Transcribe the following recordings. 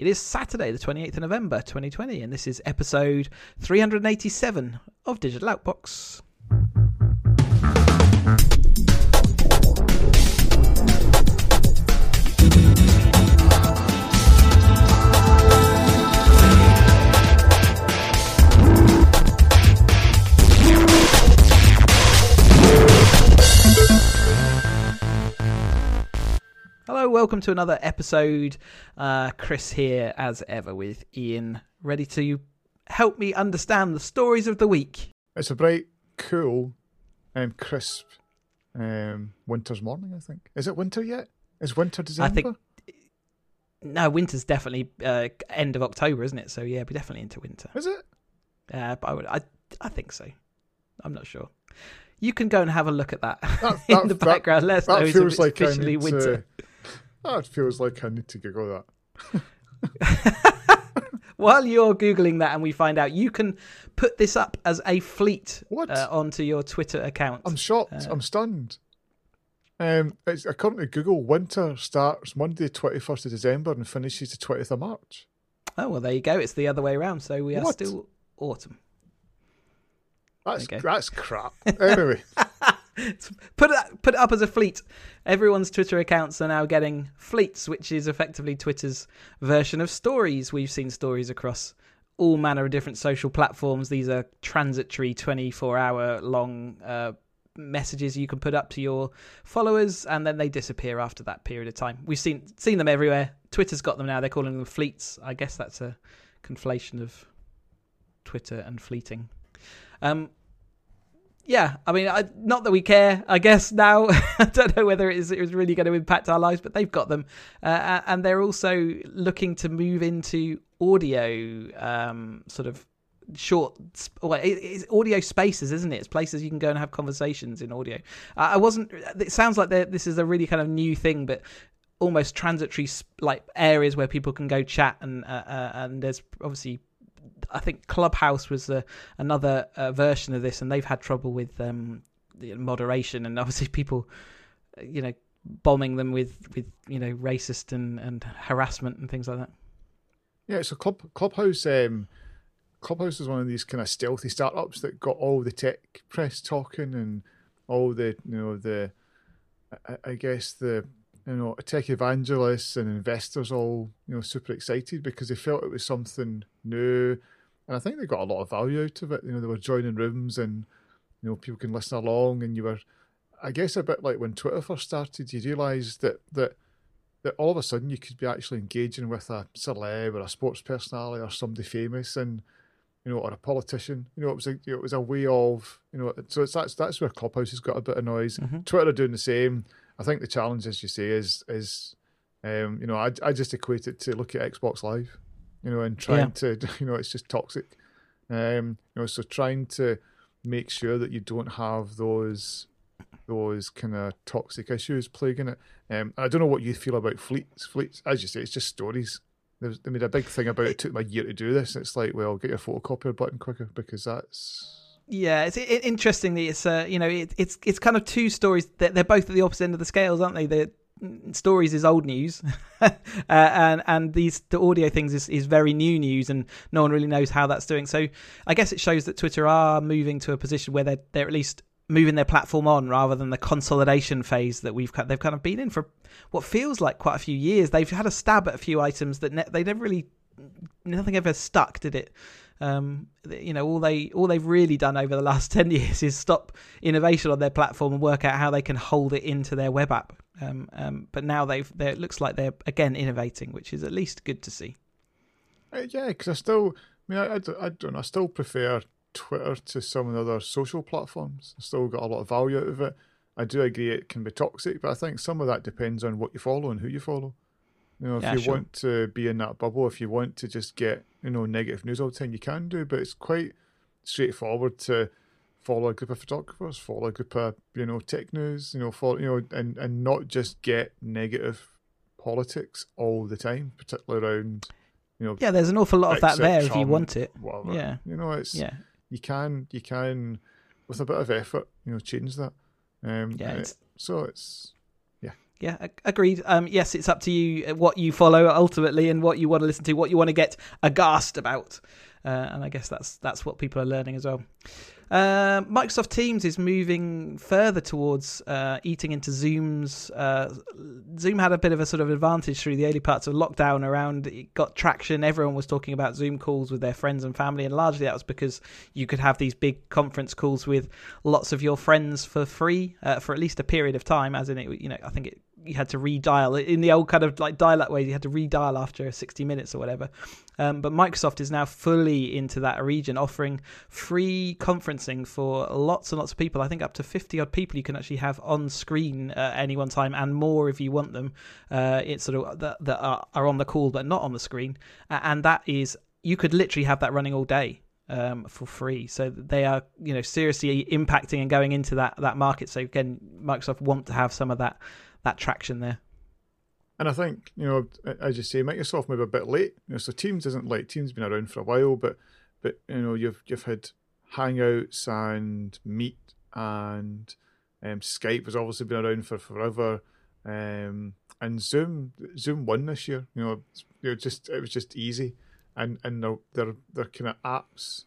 It is Saturday, the 28th of November, 2020, and this is episode 387 of Digital Outbox. Welcome to another episode. Uh, Chris here, as ever, with Ian, ready to help me understand the stories of the week. It's a bright, cool, and crisp um, winter's morning. I think. Is it winter yet? Is winter December? I think. No, winter's definitely uh, end of October, isn't it? So yeah, we're definitely into winter. Is it? Uh, but I, would, I, I think so. I'm not sure. You can go and have a look at that, That- in that- the that- background. Let us know That it's officially need winter. That feels like I need to Google that. While you're googling that, and we find out, you can put this up as a fleet What? uh, onto your Twitter account. I'm shocked. Uh, I'm stunned. Um, it's, according to Google, winter starts Monday, twenty first of December, and finishes the twentieth of March. Oh well, there you go. It's the other way around. So we are What? still autumn. That's that's crap. Anyway, put it put it up as a fleet. Everyone's Twitter accounts are now getting fleets, which is effectively Twitter's version of stories. We've seen stories across all manner of different social platforms. These are transitory, twenty-four hour long uh, messages you can put up to your followers, and then they disappear after that period of time. We've seen seen them everywhere. Twitter's got them now. They're calling them fleets. I guess that's a conflation of Twitter and fleeting. Um, yeah, I mean, I, not that we care. I guess now I don't know whether it is it was really going to impact our lives, but they've got them, uh, and they're also looking to move into audio, um, sort of short. Well, it's audio spaces, isn't it? It's places you can go and have conversations in audio. I I wasn't. It sounds like this is a really kind of new thing, but almost transitory like areas where people can go chat and uh, uh, and there's obviously I think Clubhouse was uh, another uh, version of this, and they've had trouble with um, moderation and obviously people, uh, you know, bombing them with with you know racist and and harassment and things like that. yeah. So Club Clubhouse, um, Clubhouse is one of these kind of stealthy startups that got all the tech press talking and all the you know the, I, I guess the you know tech evangelists and investors all you know super excited because they felt it was something new, and I think they got a lot of value out of it. You know, they were joining rooms and you know people can listen along, and you were, I guess, a bit like when Twitter first started. You realised that that that all of a sudden you could be actually engaging with a celeb or a sports personality or somebody famous and you know or a politician you know it was a you know, it was a way of you know so it's that's that's where clubhouse has got a bit of noise Mhm. twitter are doing the same i think the challenge as you say is is um you know i, I just equate it to look at xbox live you know and trying to you know it's just toxic um you know so trying to make sure that you don't have those those kind of toxic issues plaguing it. Um, I don't know what you feel about fleets. Fleets, as you say, it's just stories. There's, they made a big thing about it. Took a year to do this. It's like, well, get your photocopier button quicker because that's Yeah, it's it, interestingly, it's uh, you know, it, it's it's kind of two stories. They're, they're both at the opposite end of the scales, aren't they? The stories is old news, uh, and and these the audio things is, is very new news, and no one really knows how that's doing. So I guess it shows that Twitter are moving to a position where they're they're at least moving their platform on rather than the consolidation phase that we've they've kind of been in for what feels like quite a few years. They've had a stab at a few items that ne- they never really nothing ever stuck, did it? Um, you know, all they all they've really done over the last ten years is stop innovation on their platform and work out how they can hold it into their web app. Um, um, but now they've they it looks like they're again innovating, which is at least good to see. Uh, yeah, because I still, I mean, I, I, I don't I still prefer Twitter to some of the other social platforms. I still got a lot of value out of it. I do agree it can be toxic, but I think some of that depends on what you follow and who you follow. You know, if Yeah, you sure. want to be in that bubble, if you want to just get, you know, negative news all the time, you can do, but it's quite straightforward to follow a group of photographers, follow a group of, you know, tech news, you know, follow, you know, and, and not just get negative politics all the time, particularly around, you know, Yeah, there's an awful lot of that there if you want it. whatever. Yeah. You know, it's Yeah, you can you can with a bit of effort, you know, change that. Um, yeah. It's, so it's Yeah, agreed. Um, yes, it's up to you uh, what you follow ultimately and what you want to listen to, what you want to get aghast about, uh, and I guess that's that's what people are learning as well. Uh, Microsoft Teams is moving further towards uh, eating into Zoom's. Uh, Zoom had a bit of a sort of advantage through the early parts of lockdown around it got traction. Everyone was talking about Zoom calls with their friends and family, and largely that was because you could have these big conference calls with lots of your friends for free uh, for at least a period of time. As in, it, you know, I think it you had to redial in the old kind of like dial-up way. You had to redial after 60 minutes or whatever. Um, but Microsoft is now fully into that region, offering free conferencing for lots and lots of people. I think up to 50 odd people you can actually have on screen at any one time, and more if you want them. Uh, it's sort of that, that are, are on the call but not on the screen, and that is you could literally have that running all day. Um, for free. So they are, you know, seriously impacting and going into that that market. So again, Microsoft want to have some of that that traction there. And I think, you know, as you say, Microsoft maybe a bit late. You know, so Teams isn't late. Teams been around for a while, but but you know, you've you've had Hangouts and Meet and um, Skype has obviously been around for forever. Um, and Zoom Zoom won this year. You know, you know, just it was just easy, and and their their, their kind of apps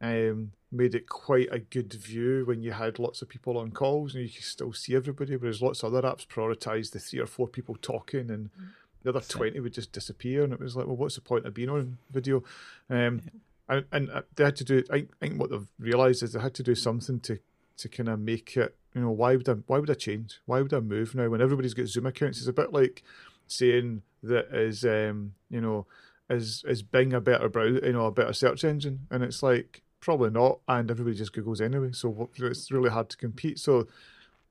um, made it quite a good view when you had lots of people on calls and you could still see everybody. Whereas lots of other apps prioritized the three or four people talking and mm. the other Same. 20 would just disappear. And it was like, well, what's the point of being on video? Um, yeah. and, and uh, they had to do, I think what they've realized is they had to do something to, to kind of make it, you know, why would I, why would I change? Why would I move now when everybody's got Zoom accounts? It's a bit like saying that is, um, you know, is, is Bing a better browser, you know, a better search engine? And it's like, Probably not, and everybody just Googles anyway, so it's really hard to compete. So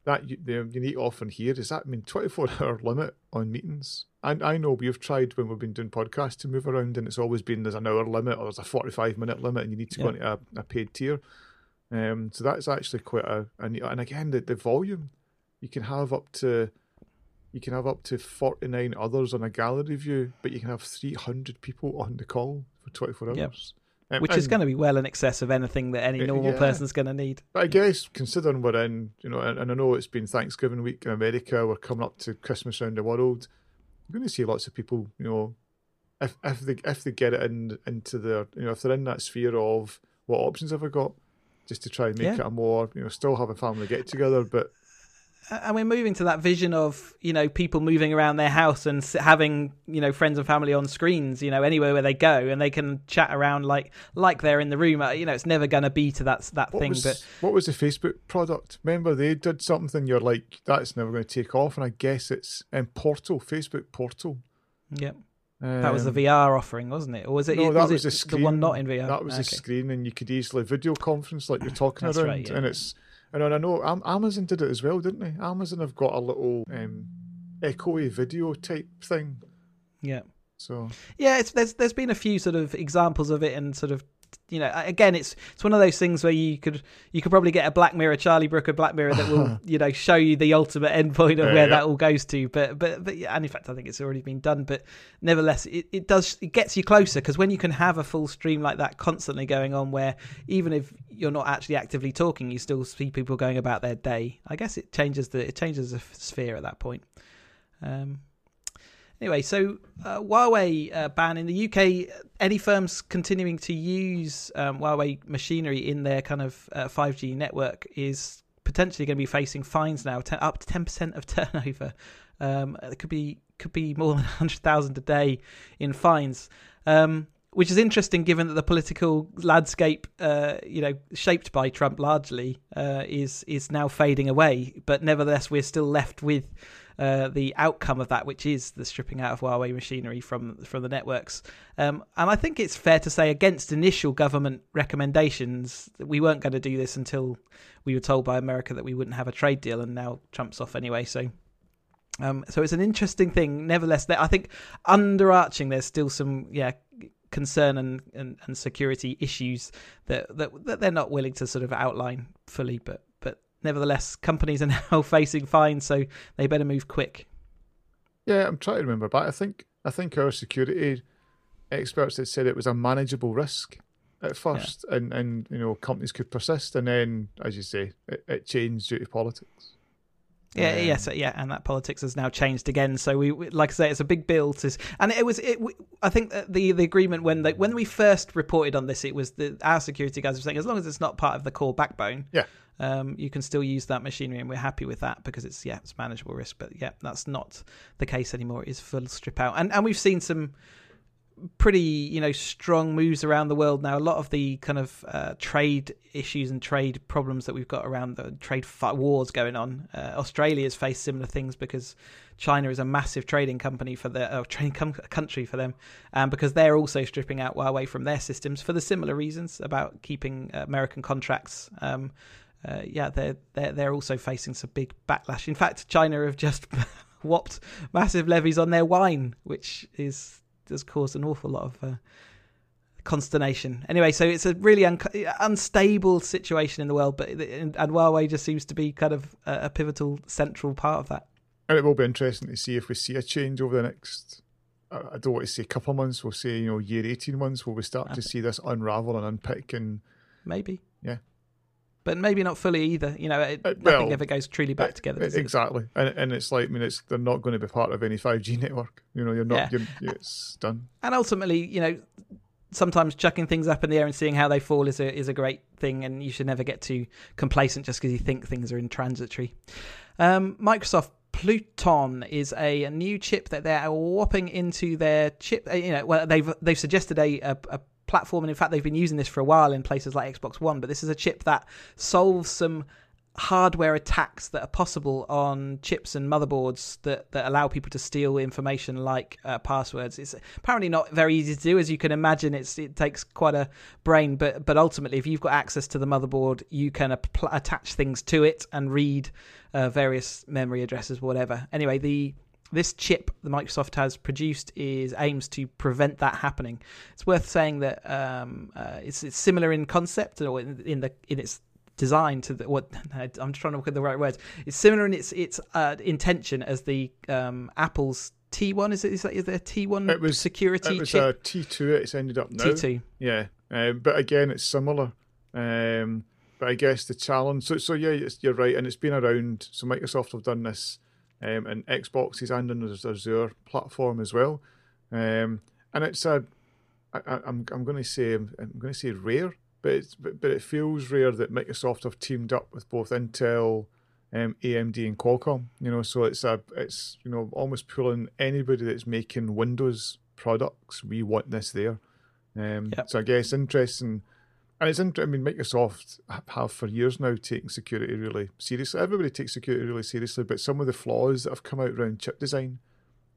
that you the unique often here is that I mean 24 hour limit on meetings. And I know we've tried when we've been doing podcasts to move around, and it's always been there's an hour limit or there's a 45 minute limit, and you need to yeah. go into a, a, paid tier. Um, so that's actually quite a, a neat, and again the, the volume you can have up to you can have up to 49 others on a gallery view, but you can have 300 people on the call for 24 hours. Um, Which is going to be well in excess of anything that any normal yeah. person's going to need. But I guess considering we're in, you know, and, and, I know it's been Thanksgiving week in America, we're coming up to Christmas around the world. You're going to see lots of people, you know, if if they if they get it in into their, you know, if they're in that sphere of what options have I got, just to try and make yeah. it a more, you know, still have a family get together, but and we're moving to that vision of you know people moving around their house and having you know friends and family on screens you know anywhere where they go and they can chat around like like they're in the room uh, you know it's never going to be to that that what thing was, but what was the facebook product remember they did something you're like that's never going to take off and i guess it's in portal facebook portal yep um, that was the um, VR offering, wasn't it? Or was it? No, that was, was the, screen, the one not in VR. That was okay. the screen, and you could easily video conference like you're talking around, right, yeah. and it's and I know Amazon did it as well, didn't they? Amazon have got a little um, echoey video type thing. Yeah. So yeah, it's there's there's been a few sort of examples of it and sort of you know, again, it's it's one of those things where you could you could probably get a Black Mirror, Charlie Brooker Black Mirror that will you know show you the ultimate endpoint of yeah, where yeah. that all goes to. But but but yeah, and in fact, I think it's already been done. But nevertheless, it, it does it gets you closer because when you can have a full stream like that constantly going on, where even if you're not actually actively talking, you still see people going about their day. I guess it changes the it changes the sphere at that point. Um, Anyway, so uh, Huawei uh, ban in the UK. Any firms continuing to use um, Huawei machinery in their kind of uh, 5G network is potentially going to be facing fines now, up to 10% of turnover. Um, it could be could be more than 100,000 a day in fines. Um, which is interesting given that the political landscape, uh, you know, shaped by Trump largely, uh, is is now fading away. But nevertheless, we're still left with uh, the outcome of that, which is the stripping out of Huawei machinery from from the networks. Um, and I think it's fair to say, against initial government recommendations, we weren't going to do this until we were told by America that we wouldn't have a trade deal, and now Trump's off anyway. So. Um, so it's an interesting thing. Nevertheless, I think underarching, there's still some yeah concern and, and, and security issues that, that that they're not willing to sort of outline fully. But nevertheless, companies are now facing fines, so they better move quick. Yeah, I'm trying to remember, but I think I think our security experts had said it was a manageable risk at first, yeah. and and you know companies could persist, and then, as you say, it, it changed due to politics. Yeah, Um, yes, yeah, and that politics has now changed again. So we, we- like I say, it's a big bill to, and it was. It, we, I think that the the agreement when they, when we first reported on this, it was the our security guys were saying as long as it's not part of the core backbone, Yeah. Um, you can still use that machinery, and we're happy with that because it's yeah, it's manageable risk. But yeah, that's not the case anymore. It is full strip out, and and we've seen some pretty you know strong moves around the world now. A lot of the kind of uh, trade issues and trade problems that we've got around the trade wars going on. Uh, Australia's faced similar things because China is a massive trading company for the uh, trading com- country for them, um, because they're also stripping out Huawei from their systems for the similar reasons about keeping uh, American contracts. Um, uh, yeah, they're they're they're also facing some big backlash. In fact, China have just whopped massive levies on their wine, which is has caused an awful lot of uh, consternation. Anyway, so it's a really un- unstable situation in the world, but and Huawei just seems to be kind of a, a pivotal central part of that. And it will be interesting to see if we see a change over the next. I don't want to say a couple of months. We'll say you know year eighteen months where we start to see this unravel and unpick and Maybe. Yeah. But maybe not fully either. You know, it, Uh, nothing well, ever goes truly back together. It? exactly. And and it's like I mean it's they're not going to be part of any five G network. You know you're not. Yeah. You're, it's done. and ultimately, you know, sometimes chucking things up in the air and seeing how they fall is a is a great thing, and you should never get too complacent just because you think things are intransitory. Um, Microsoft Pluton is a, a new chip that they're whopping into their chip. uh, You know, well, they've they've suggested a, a, a platform, and in fact, they've been using this for a while in places like Xbox One. But this is a chip that solves some hardware attacks that are possible on chips and motherboards that, that allow people to steal information like uh, passwords. It's apparently not very easy to do, as you can imagine. It's it takes quite a brain, but but ultimately, if you've got access to the motherboard, you can appl- attach things to it and read uh, various memory addresses, whatever. Anyway, the this chip that Microsoft has produced is aims to prevent that happening. It's worth saying that um, uh, it's, it's similar in concept or in, in the in its design to the, what I'm trying to look at the right words. It's similar in its its uh, intention as the um, Apple's T1. Is it is that is there a T1 It was security It was chip? a T two. It's ended up now. T2. Yeah, um, but again, it's similar. Um, but I guess the challenge. So, so yeah, you're right, and it's been around. So Microsoft have done this, um, and Xboxes and on their Azure platform as well. Um, and it's a, I, I- I'm I'm going to say I'm going to say rare, but it's but, but it feels rare that Microsoft have teamed up with both Intel. Um, AMD and Qualcomm, you know, so it's a, it's you know, almost pulling anybody that's making Windows products. We want this there, um, Yep. So I guess interesting, and it's interesting. I mean, Microsoft have for years now taken security really seriously. Everybody takes security really seriously, but some of the flaws that have come out around chip design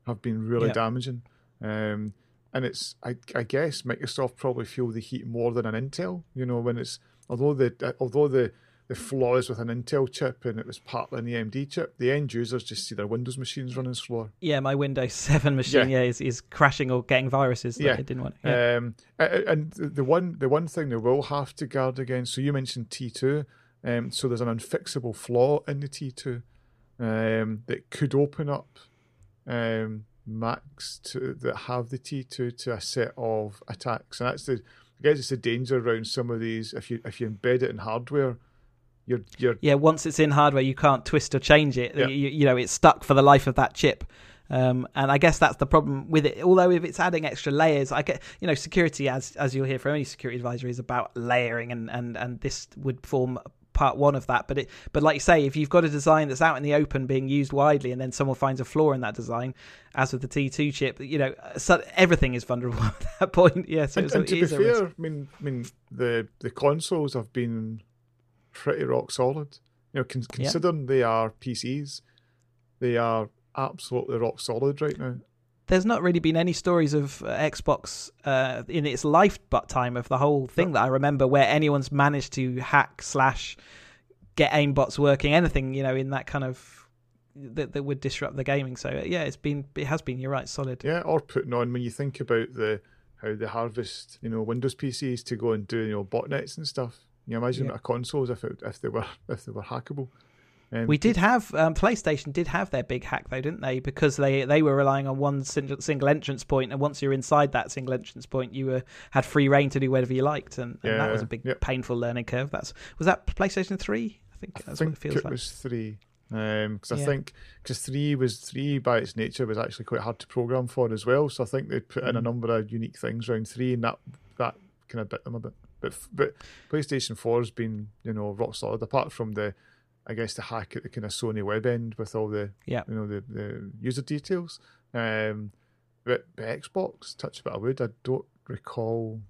have been really Yep. damaging. Um, and it's, I, I guess, Microsoft probably feel the heat more than an Intel. You know, when it's although the although the the flaws with an Intel chip and it was partly an AMD chip, the end users just see their Windows machines running slower. Yeah, my Windows 7 machine Yeah. yeah, is, is crashing or getting viruses that Yeah. I didn't want. Yeah. Um, and the the one the one thing they will have to guard against. So you mentioned T two. Um, so there's an unfixable flaw in the T two um, that could open up um, Macs to that have the T two to a set of attacks, and that's the I guess it's the danger around some of these. If you if you embed it in hardware, you're you're yeah, once it's in hardware, you can't twist or change it. Yeah. You, you know, it's stuck for the life of that chip. Um, and I guess that's the problem with it. Although if it's adding extra layers, I get you know security as as you'll hear from any security advisory is about layering, and and and this would form part one of that. But it but like you say, if you've got a design that's out in the open being used widely, and then someone finds a flaw in that design, as with the T2 chip, you know, so everything is vulnerable at that point. Yeah, so and, it's, and to be fair, I mean, I mean the the consoles have been pretty rock solid. You know, con- Yeah. considering they are PCs, they are absolutely rock solid right now. there's not really been any stories of uh, Xbox uh, in its life but time of the whole thing that I remember where anyone's managed to hack slash get aimbots working, anything you know in that kind of that, that would disrupt the gaming. So uh, yeah, it's been it has been. You're right, solid. Yeah, or putting on when you think about the how they harvest, you know, Windows PCs to go and do you know botnets and stuff. You imagine Yeah. a consoles if it, if they were if they were hackable. Um, We did have um, PlayStation did have their big hack though, didn't they? Because they they were relying on one single, single entrance point, and once you're inside that single entrance point, you were had free reign to do whatever you liked, and, and that was a big yep. painful learning curve. That's was that PlayStation Three? I think I that's think what it feels it like. was three. because I Yeah. think because three was three by its nature was actually quite hard to program for as well. So I think they put in a Mhm. number of unique things around three, and that that kind of bit them a bit. But but PlayStation Four has been you know rock solid. Apart from the, I guess the hack at the kind of Sony web end with all the Yeah. you know the the user details. Um, but, but Xbox, touch it, I would. I don't recall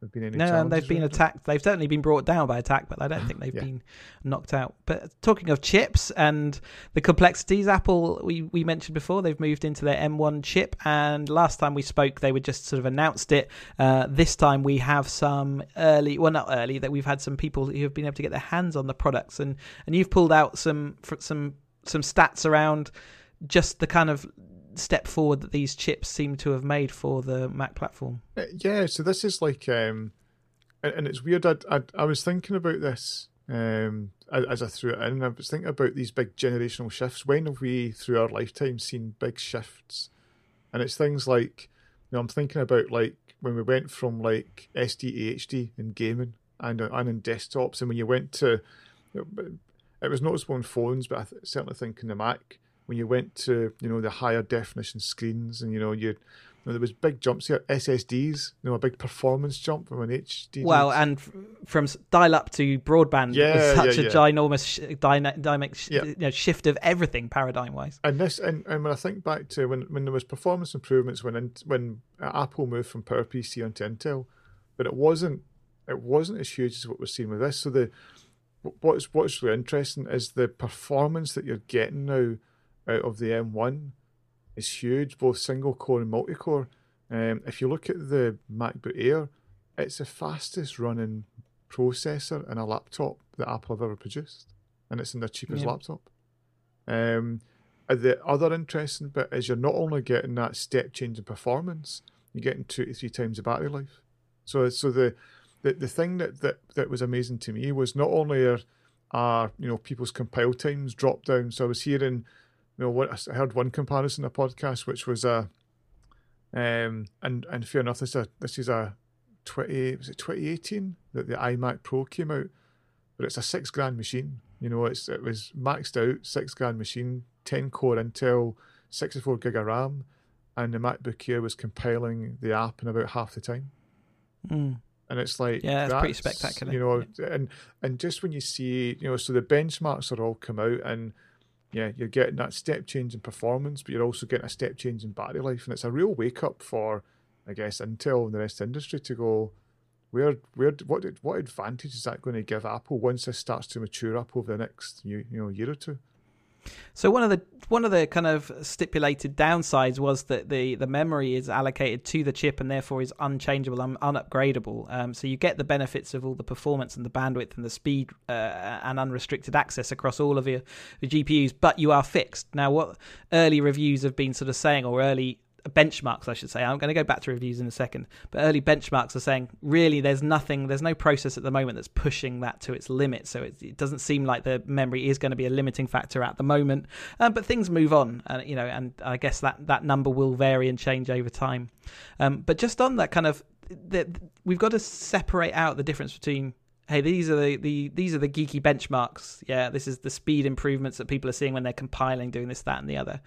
there been any. No, they've been attacked. They've certainly been brought down by attack, but I don't think they've Yeah. been knocked out. But talking of chips and the complexities, Apple, we, we mentioned before, they've moved into their M1 chip. And last time we spoke, they were just sort of announced it. Uh, this time we have some early, well, not early, that we've had some people who have been able to get their hands on the products. And, and you've pulled out some some some stats around just the kind of step forward that these chips seem to have made for the Mac platform. Uh, Yeah, so this is like, um, and, it's weird. I, I I was thinking about this um, as, I threw it in. I was thinking about these big generational shifts. When have we, through our lifetime, seen big shifts? And it's things like, you know, I'm thinking about like when we went from like SD HD in gaming and and in desktops, and when you went to, it was noticeable in phones, but I th- certainly think in the Mac when you went to you know the higher definition screens, and you know you you know, there was big jumps here. SSDs, you know, a big performance jump from an HD. Well, and f- from dial up to broadband Yeah, was such yeah, a yeah. ginormous sh- dynamic sh- Yeah. you know, shift of everything paradigm wise. and this and, and when I think back to when, when there was performance improvements when in, when Apple moved from PowerPC onto Intel, but it wasn't it wasn't as huge as what we're seeing with this. So the what's what's really interesting is the performance that you're getting now out of the M1 is huge, both single core and multi core. Um, if you look at the MacBook Air, it's the fastest running processor in a laptop that Apple have ever produced, and it's in their cheapest Yeah. laptop. Um, uh, the other interesting bit is you're not only getting that step change in performance, you're getting two to three times the battery life. So, so the the, the thing that, that that was amazing to me was not only are, are you know people's compile times dropped down. So I was hearing, you know, what I heard one comparison in a podcast, which was a, um, and and fair enough, this is a this is a twenty was it twenty eighteen that the iMac Pro came out, but it's a six grand machine. You know, it's it was maxed out six grand machine, ten core Intel, sixty four gig of RAM, and the MacBook Air was compiling the app in about half the time. Mm. And it's like Yeah, it's pretty spectacular. You know, and and just when you see, you know, so the benchmarks are all come out, and yeah, you're getting that step change in performance, but you're also getting a step change in battery life, and it's a real wake up for, I guess, Intel and the rest of the industry to go. Where, where, what, what advantage is that going to give Apple once this starts to mature up over the next, you, you know, year or two? So one of the one of the kind of stipulated downsides was that the the memory is allocated to the chip and therefore is unchangeable and unupgradable. Um, so you get the benefits of all the performance and the bandwidth and the speed uh, and unrestricted access across all of your, your GPUs, but you are fixed. Now, what early reviews have been sort of saying, or early benchmarks, I should say. I'm going to go back to reviews in a second, but early benchmarks are saying really there's nothing, there's no process at the moment that's pushing that to its limit. So it, it doesn't seem like the memory is going to be a limiting factor at the moment. Um, but things move on, and you know, and I guess that that number will vary and change over time. Um, but just on that kind of, the, we've got to separate out the difference between hey these are the, the these are the geeky benchmarks yeah this is the speed improvements that people are seeing when they're compiling doing this that and the other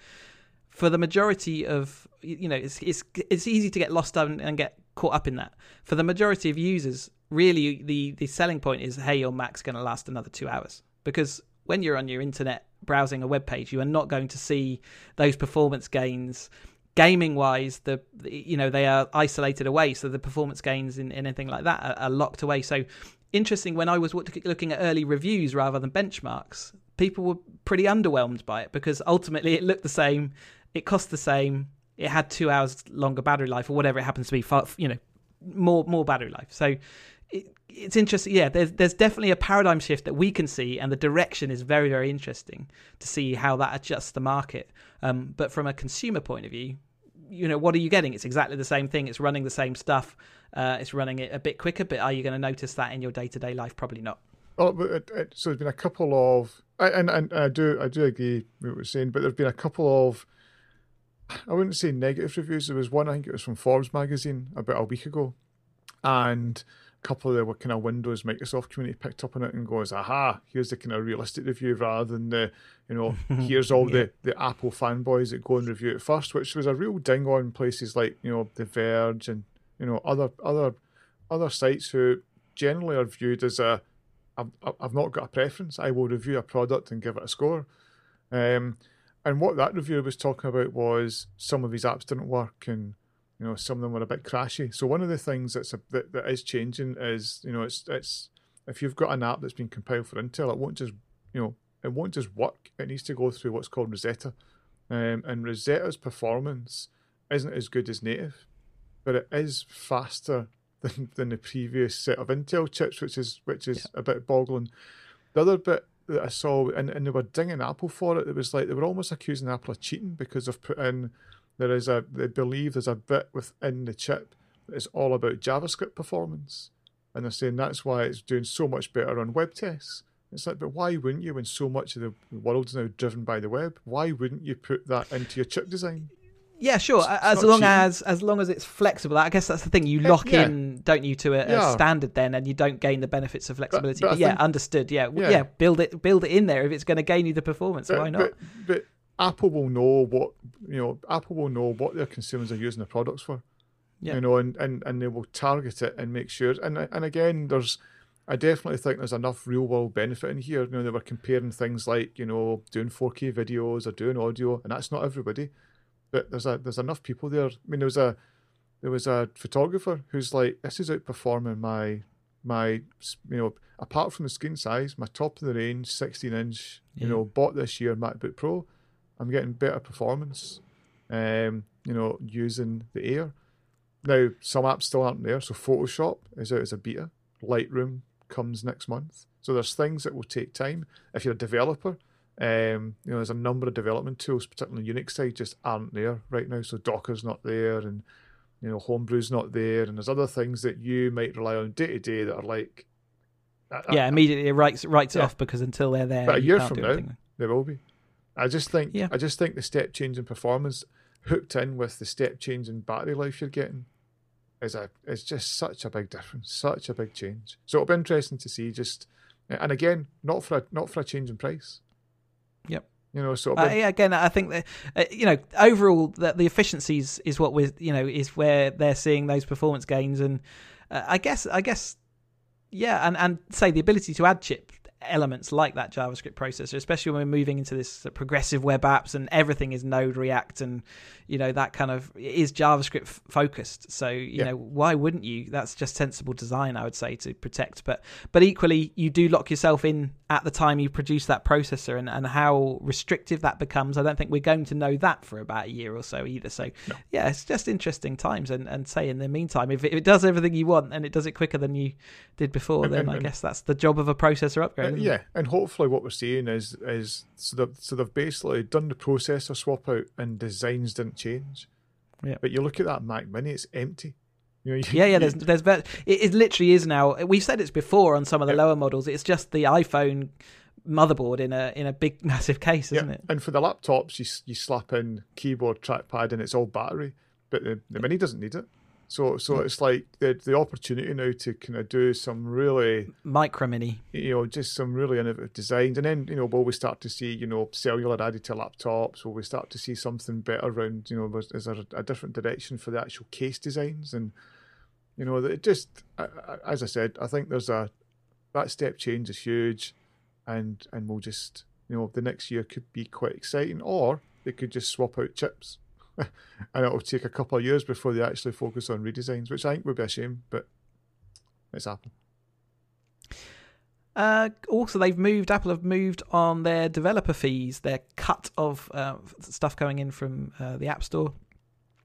for the majority of you know it's it's it's easy to get lost and, and get caught up in that. For the majority of users really the the selling point is hey your mac's going to last another 2 hours. Because when you're on your internet browsing a web page you are not going to see those performance gains. Gaming wise the you know they are isolated away so the performance gains in anything like that are, are locked away. So interesting when i was looking at early reviews rather than benchmarks people were pretty underwhelmed by it because ultimately it looked the same it cost the same. It had two hours longer battery life or whatever it happens to be far, you know more more battery life. So it, it's interesting yeah there's there's definitely a paradigm shift that we can see and the direction is very very interesting to see how that adjusts the market. Um, but from a consumer point of view you know what are you getting? It's exactly the same thing. It's running the same stuff. Uh, it's running it a bit quicker but are you going to notice that in your day-to-day life? Probably not. Oh, but it, it, so there's been a couple of, and, and, and I do I do agree with what you're saying, but there's been a couple of, I wouldn't say negative reviews. There was one I think it was from Forbes magazine about a week ago, and a couple of the kind of Windows Microsoft community picked up on it and goes, aha, here's the kind of realistic review rather than the, you know, here's all yeah. the, the Apple fanboys that go and review it first, which was a real ding on places like, you know, The Verge and, you know, other other other sites who generally are viewed as a I've, I've not got a preference. I will review a product and give it a score. Um, and what that reviewer was talking about was some of these apps didn't work and you know some of them were a bit crashy. So one of the things that's a, that, that is changing is you know it's it's if you've got an app that's been compiled for Intel, it won't just you know it won't just work. It needs to go through what's called Rosetta, um, and Rosetta's performance isn't as good as native, but it is faster than, than the previous set of Intel chips, which is which is yeah. a bit boggling. The other bit that I saw, and, and they were dinging Apple for it. It was like they were almost accusing Apple of cheating because they've put in there is a they believe there's a bit within the chip that is all about JavaScript performance, and they're saying that's why it's doing so much better on web tests. It's like, but why wouldn't you when so much of the world is now driven by the web? Why wouldn't you put that into your chip design? Yeah, sure. It's, as long cheating. as as long as it's flexible, I guess that's the thing. You eh, lock yeah. in, don't you, to a, yeah. a, standard then, and you don't gain the benefits of flexibility. But, but, but yeah, think, understood. Yeah, yeah, yeah, build it, build it in there if it's going to gain you the performance. why not? But, Apple will know what you know. Apple will know what their consumers are using the products for. Yeah. You know, and, and, and they will target it and make sure. And and again, there's I definitely think there's enough real world benefit in here. You know, they were comparing things like you know doing 4K videos or doing audio, and that's not everybody but there's a there's enough people there. I mean, there was a there was a photographer who's like, this is outperforming my my you know apart from the screen size, my top of the range 16 inch, yeah. you know, bought this year MacBook Pro. I'm getting better performance, um, you know, using the Air. Now some apps still aren't there, so Photoshop is out as a beta. Lightroom comes next month. So there's things that will take time. If you're a developer, um, you know, there's a number of development tools, particularly on the Unix side, just aren't there right now. So Docker's not there, and you know, Homebrew's not there, and there's other things that you might rely on day to day that are like, yeah, immediately it writes writes yeah. off because until they're there, but a year from now, they will be. I just think, yeah. I just think the step change in performance hooked in with the step change in battery life you're getting is a is just such a big difference, such a big change. So it'll be interesting to see just, and again, not for a not for a change in price. Yep. You know, so uh, again, I think that uh, you know overall that the efficiencies is what we're you know is where they're seeing those performance gains, and uh, I guess I guess yeah, and and say the ability to add chip elements like that JavaScript processor, especially when we're moving into this progressive web apps and everything is Node React and you know that kind of is JavaScript focused. So you yeah. know why wouldn't you? That's just sensible design, I would say, to protect. But but equally, you do lock yourself in at the time you produce that processor, and and how restrictive that becomes. I don't think we're going to know that for about a year or so either. So no. yeah, it's just interesting times. And and say in the meantime, if it, if it, does everything you want and it does it quicker than you did before, then I guess that's the job of a processor upgrade. Yeah, and hopefully what we're seeing is is so they've, so they've basically done the processor swap out and designs didn't change. Yeah. But you look at that Mac Mini, it's empty. You know, you, yeah, yeah. There's, there's, it, it literally is now. We've said it's before on some of the yeah. lower models. It's just the iPhone motherboard in a in a big massive case, isn't yeah. it? And for the laptops, you you slap in keyboard, trackpad, and it's all battery. But the, the Mini doesn't need it. So so it's like the the opportunity now to kind of do some really micro mini, you know, just some really innovative designs, and then you know, will we start to see you know cellular added to laptops? Will we start to see something better around? You know, is there a different direction for the actual case designs? And you know, it just as I said, I think there's a that step change is huge, and and we'll just you know the next year could be quite exciting, or they could just swap out chips and it'll take a couple of years before they actually focus on redesigns, which I think would be a shame, but it's Apple. Uh, also, they've moved. Apple have moved on their developer fees, their cut of uh, stuff going in from uh, the App Store,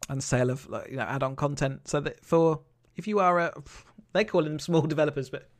and sale of you know add-on content. So that for if you are a, they call them small developers, but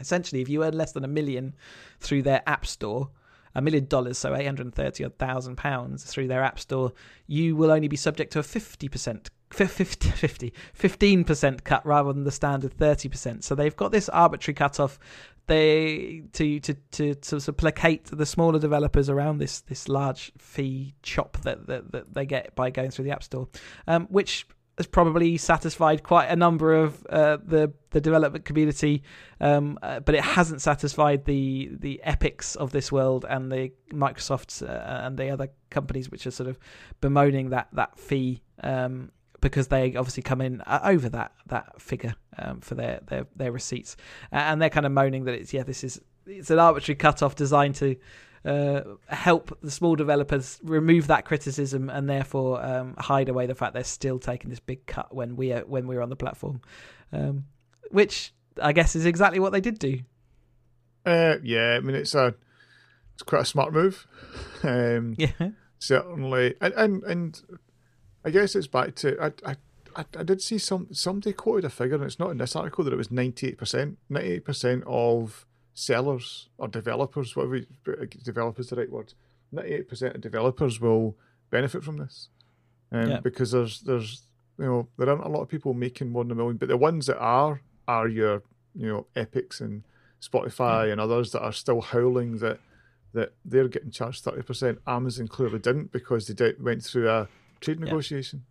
essentially if you earn less than a million through their App Store, a million dollars, so 830 odd thousand pounds through their app store, you will only be subject to a 50%. 50, 50 15% cut rather than the standard 30%. So they've got this arbitrary cutoff they to to to to of placate the smaller developers around this this large fee chop that that, that they get by going through the app store, um, which has probably satisfied quite a number of uh, the the development community, um, uh, but it hasn't satisfied the the epics of this world and the Microsofts uh, and the other companies which are sort of bemoaning that that fee um, because they obviously come in uh, over that that figure um, for their, their their receipts, and they're kind of moaning that it's yeah this is it's an arbitrary cut off designed to uh, help the small developers remove that criticism and therefore um, hide away the fact they're still taking this big cut when we are when we're on the platform, um, which I guess is exactly what they did do. Uh, yeah, I mean it's a it's quite a smart move. Um, yeah, certainly, and, and and I guess it's back to I. I I, did see some somebody quoted a figure, and it's not in this article that it was ninety eight percent. Ninety eight percent of sellers or developers, whatever developers the right word, ninety eight percent of developers will benefit from this, um, yeah. because there's there's you know there aren't a lot of people making more than a million, but the ones that are are your you know Epics and Spotify yeah. and others that are still howling that that they're getting charged thirty percent. Amazon clearly didn't because they did, went through a trade negotiation. Yeah.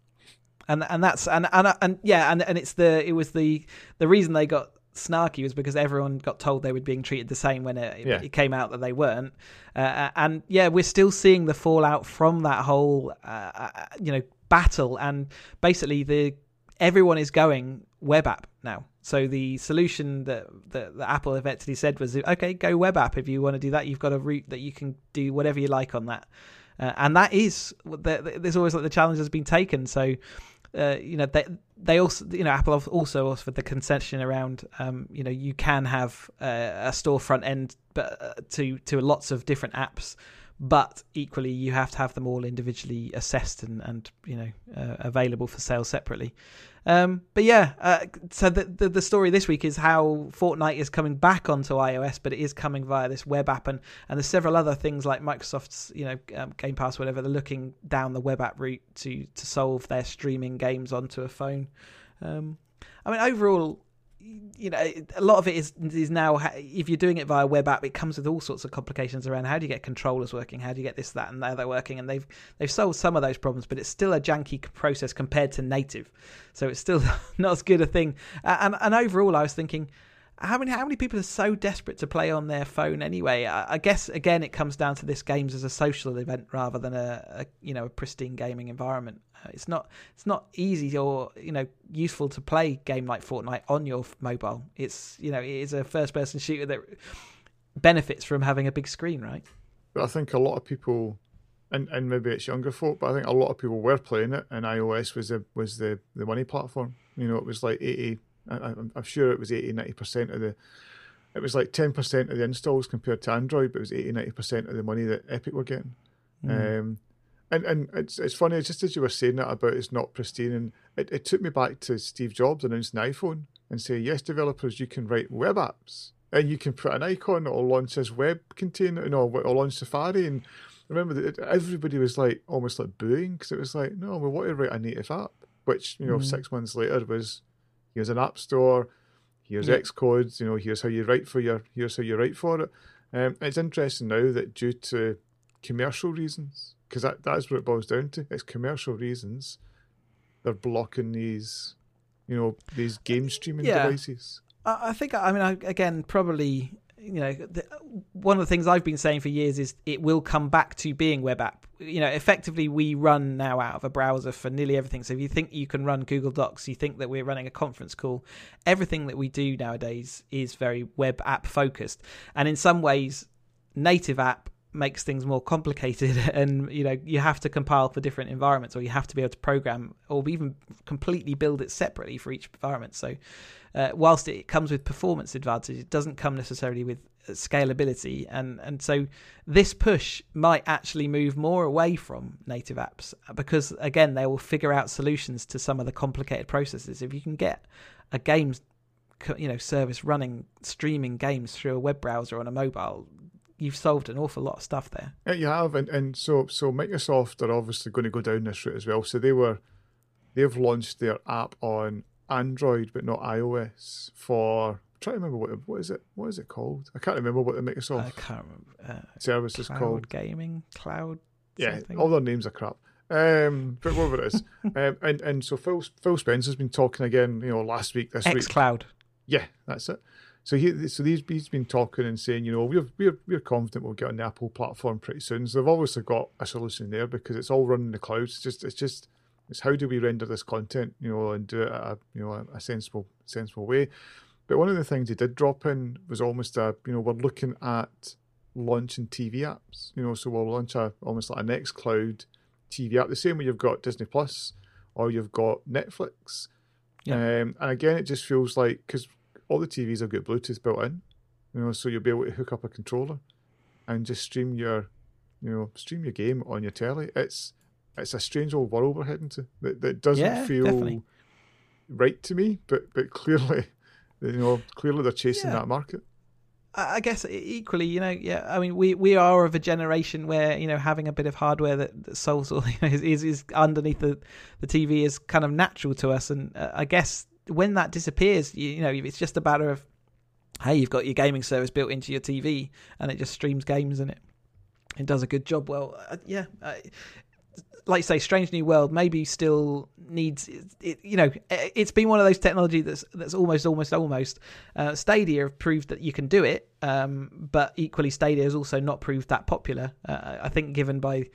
And and that's and and and yeah, and and it's the it was the the reason they got snarky was because everyone got told they were being treated the same when it, yeah. it came out that they weren't. Uh, and yeah, we're still seeing the fallout from that whole, uh, uh, you know, battle. And basically, the everyone is going web app now. So the solution that, that, that Apple effectively said was, okay, go web app. If you want to do that, you've got a route that you can do whatever you like on that. Uh, and that is there's always like the challenge has been taken. So uh, you know they they also you know Apple also offered the concession around um, you know you can have uh, a storefront end but uh, to to lots of different apps but equally you have to have them all individually assessed and, and you know uh, available for sale separately. Um, but yeah uh, so the, the, the story this week is how Fortnite is coming back onto iOS but it is coming via this web app. And and there's several other things like Microsoft's you know um, Game Pass whatever they're looking down the web app route to to solve their streaming games onto a phone. Um, I mean overall you know, a lot of it is is now if you're doing it via web app, it comes with all sorts of complications around how do you get controllers working, how do you get this, that, and the other working, and they've they've solved some of those problems, but it's still a janky process compared to native, so it's still not as good a thing. And and overall, I was thinking, how many how many people are so desperate to play on their phone anyway? I, guess again, it comes down to this games as a social event rather than a, a you know a pristine gaming environment. It's not it's not easy or you know useful to play game like Fortnite on your mobile. It's you know it is a first person shooter that benefits from having a big screen, right? But I think a lot of people, and, and maybe it's younger folk, but I think a lot of people were playing it, and iOS was the was the the money platform. You know, it was like eighty. I, I'm sure it was 80 90 percent of the. It was like ten percent of the installs compared to Android, but it was 80 90 percent of the money that Epic were getting. Mm. Um, and and it's it's funny, just as you were saying that about it's not pristine, and it, it took me back to Steve Jobs announcing the iPhone and say, yes, developers, you can write web apps and you can put an icon or launch this web container, you know, or launch Safari. And remember that everybody was like almost like booing because it was like, no, we want to write a native app, which you know mm. six months later was here's an app store, here's yeah. Xcode, you know, here's how you write for your here's how you write for it. Um, it's interesting now that due to commercial reasons, because that, that's what it boils down to. It's commercial reasons. They're blocking these, you know, these game uh, streaming yeah. devices. I think, I mean, I, again, probably, you know, the, one of the things I've been saying for years is it will come back to being web app. You know, effectively, we run now out of a browser for nearly everything. So if you think you can run Google Docs, you think that we're running a conference call, everything that we do nowadays is very web app focused. And in some ways, native app makes things more complicated and you know you have to compile for different environments or you have to be able to program or even completely build it separately for each environment. So uh, whilst it comes with performance advantage it doesn't come necessarily with scalability. And and so this push might actually move more away from native apps because again they will figure out solutions to some of the complicated processes. If you can get a games you know service running streaming games through a web browser on a mobile you've solved an awful lot of stuff there. Yeah, you have, and, and so so Microsoft are obviously going to go down this route as well. So they were they've launched their app on Android but not iOS for. I'm trying to remember what what is it what is it called? I can't remember what the Microsoft I can't remember. Uh, service is called. Gaming cloud. Yeah, all their names are crap. Um, but whatever it is, um, and and so Phil Phil Spencer's been talking again. You know, last week, this X week. Cloud. Yeah, that's it. So he, so he's, he's been talking and saying, you know, we're we're we're confident we'll get on the Apple platform pretty soon. So they've obviously got a solution there because it's all running in the cloud. It's just it's just it's how do we render this content, you know, and do it a you know a sensible sensible way. But one of the things he did drop in was almost a you know we're looking at launching TV apps. You know, so we'll launch a almost like a next cloud TV app, the same way you've got Disney Plus or you've got Netflix. Yeah. Um, and again, it just feels like because all the TVs have got Bluetooth built in, you know, so you'll be able to hook up a controller and just stream your, you know, stream your game on your telly. It's it's a strange old world we're heading to that, that doesn't Yeah, feel definitely. right to me, but but clearly, you know, clearly they're chasing Yeah. that market. I guess equally, you know, yeah. I mean, we, we are of a generation where you know having a bit of hardware that, that solves all you know, is, is is underneath the the TV is kind of natural to us, and uh, I guess when that disappears, you, you know, it's just a matter of hey, you've got your gaming service built into your TV, and it just streams games and it it does a good job. Well, uh, yeah. Uh, like you say, Strange New World maybe still needs it, you know it- it's been one of those technology that's that's almost almost almost uh, Stadia have proved that you can do it, um, but equally Stadia has also not proved that popular. Uh, I think given by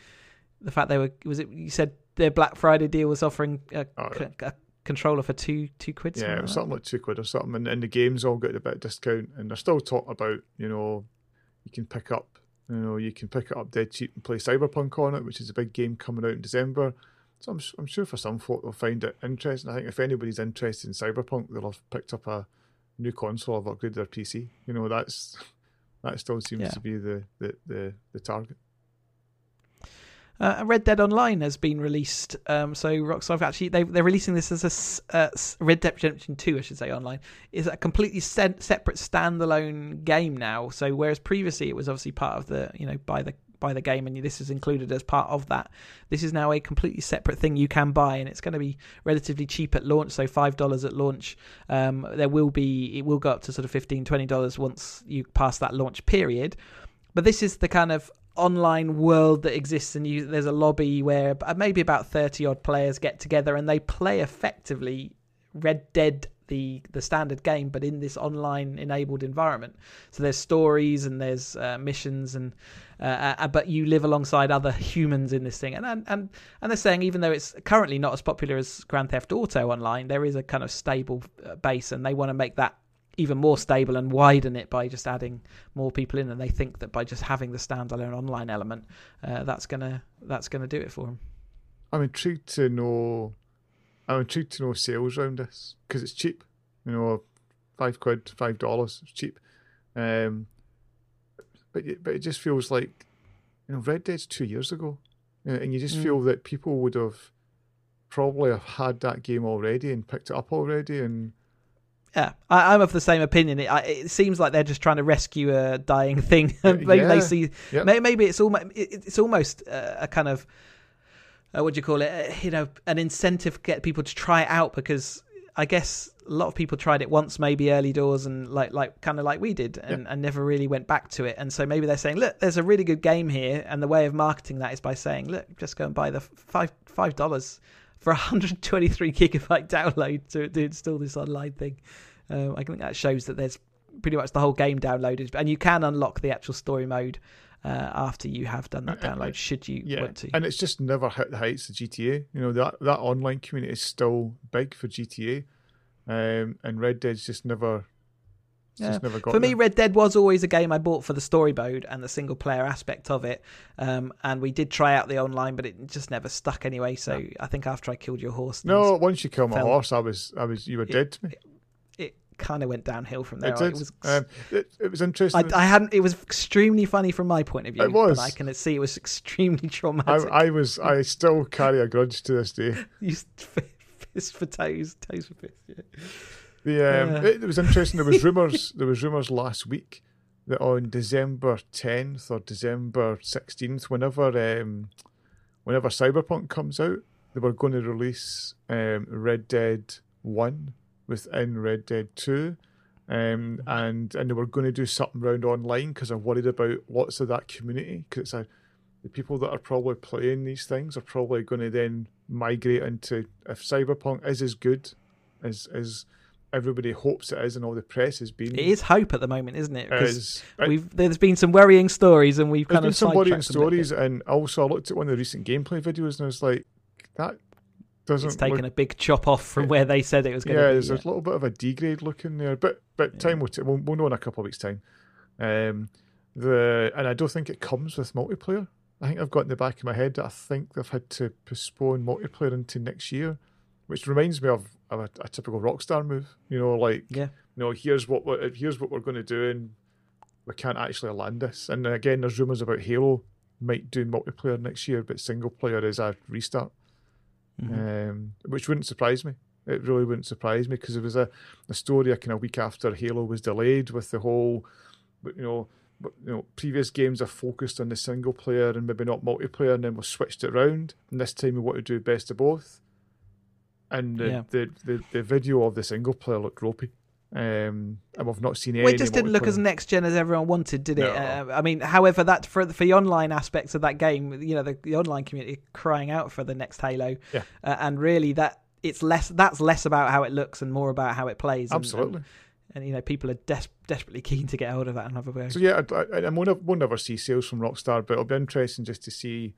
the fact they were was it you said their Black Friday deal was offering a, Oh, c- a controller for two two quid. Yeah, something like something like two quid or something, and, and the games all got a bit of discount, and they're still talking about you know you can pick up you know you can pick it up dead cheap and play Cyberpunk on it, which is a big game coming out in December. So I'm I'm sure for some folk they'll find it interesting. I think if anybody's interested in Cyberpunk, they'll have picked up a new console or upgraded their PC. You know that's that still seems Yeah. to be the the the, the target. Uh, Red Dead Online has been released. Um, so Rockstar actually they they're releasing this as a uh, Red Dead Redemption Two, I should say, online is a completely se- separate standalone game now. So whereas previously it was obviously part of the you know by the by the game and this is included as part of that. This is now a completely separate thing you can buy and it's going to be relatively cheap at launch. So five dollars at launch. Um, there will be it will go up to sort of 15 20 dollars once you pass that launch period. But this is the kind of online world that exists and you there's a lobby where maybe about 30 odd players get together and they play effectively red dead the the standard game but in this online enabled environment. So there's stories and there's uh, missions and uh, uh, but you live alongside other humans in this thing. And, and and and they're saying even though it's currently not as popular as grand theft auto online there is a kind of stable uh, base and they want to make that even more stable and widen it by just adding more people in and they think that by just having the standalone online element uh, that's gonna that's gonna do it for them I'm intrigued to know. I'm intrigued to know sales around this because it's cheap. You know, five quid, five dollars. It's cheap. Um, but it- but it just feels like, you know, Red Dead's two years ago, and you just Mm. feel that people would have probably have had that game already and picked it up already, and yeah I, i'm of the same opinion it, I, it seems like they're just trying to rescue a dying thing maybe yeah. they see Yep. may- maybe it's almost it, it's almost uh, a kind of uh, what do you call it uh, you know an incentive to get people to try it out because I guess a lot of people tried it once, maybe early doors, and like like kind of like we did, and, and never really went back to it. And so maybe they're saying, look, there's a really good game here, and the way of marketing that is by saying, look, just go and buy the five five dollars for 123 gigabyte download to, to install this online thing. Um, I think that shows that there's pretty much the whole game downloaded, and you can unlock the actual story mode uh, after you have done that download, should you yeah, want to. and it's just never hit the heights of GTA. You know that that online community is still big for GTA, um, and Red Dead's just never, it's just never got For me, there. Red Dead was always a game I bought for the story mode and the single player aspect of it. Um, and we did try out the online, but it just never stuck anyway. So I think after I killed your horse, No, once you kill my fell- horse, I was, I was, you were dead to me. it kind of went downhill from there. It did. was, um, it, it was interesting. I, I hadn't. It was extremely funny from my point of view. It was. But I can see it was extremely I, traumatic. I was, I still carry a grudge to this day. You fist for toes, toes for fist. Yeah. The um, Yeah. it, it was interesting. There was rumors. there was rumors last week that on December tenth or December sixteenth, whenever um, whenever Cyberpunk comes out, they were going to release um, Red Dead One within Red Dead Two. Um, and and they were going to do something around online because I'm worried about lots of that community because it's a the people that are probably playing these things are probably going to then migrate into if Cyberpunk is as good as as everybody hopes it is and all the press has been. It is hope at the moment, isn't it? Is, we've there's been some worrying stories and we've kind of some worrying sidetracked a bit. stories, and also I looked at one of the recent gameplay videos and I was like, that doesn't. It's taken look, a big chop off from where they said it was going yeah, to be, Yeah, there's be. a little bit of a degrade look in there, but but Yeah. time will t- we'll, we'll know in a couple of weeks' time. Um, the and I don't think it comes with multiplayer. I think I've got in the back of my head that I think they've had to postpone multiplayer into next year, which reminds me of, of a, a typical Rockstar move. You know, like Yeah. you know, here's what we're, here's what we're going to do, and we can't actually land this. And again, there's rumors about Halo might do multiplayer next year, but single player is a restart Mhm. um, which wouldn't surprise me. It really wouldn't surprise me because it was a, a story a kind of week after Halo was delayed with the whole, you know, but, you know, previous games are focused on the single player and maybe not multiplayer, and then we switched it around. And this time we want to do best of both. And the, Yeah. the, the, the video of the single player looked ropey. Um, and we've not seen any. Well, it just didn't look as next gen as everyone wanted, did it? No. Uh, I mean, however, that for for the online aspects of that game, you know, the, the online community crying out for the next Halo, Yeah. uh, and really that it's less that's less about how it looks and more about how it plays. and- Absolutely. and, and, you know, people are des- desperately keen to get hold of that and have a. So yeah, I, I, I won't ever see sales from Rockstar, but it'll be interesting just to see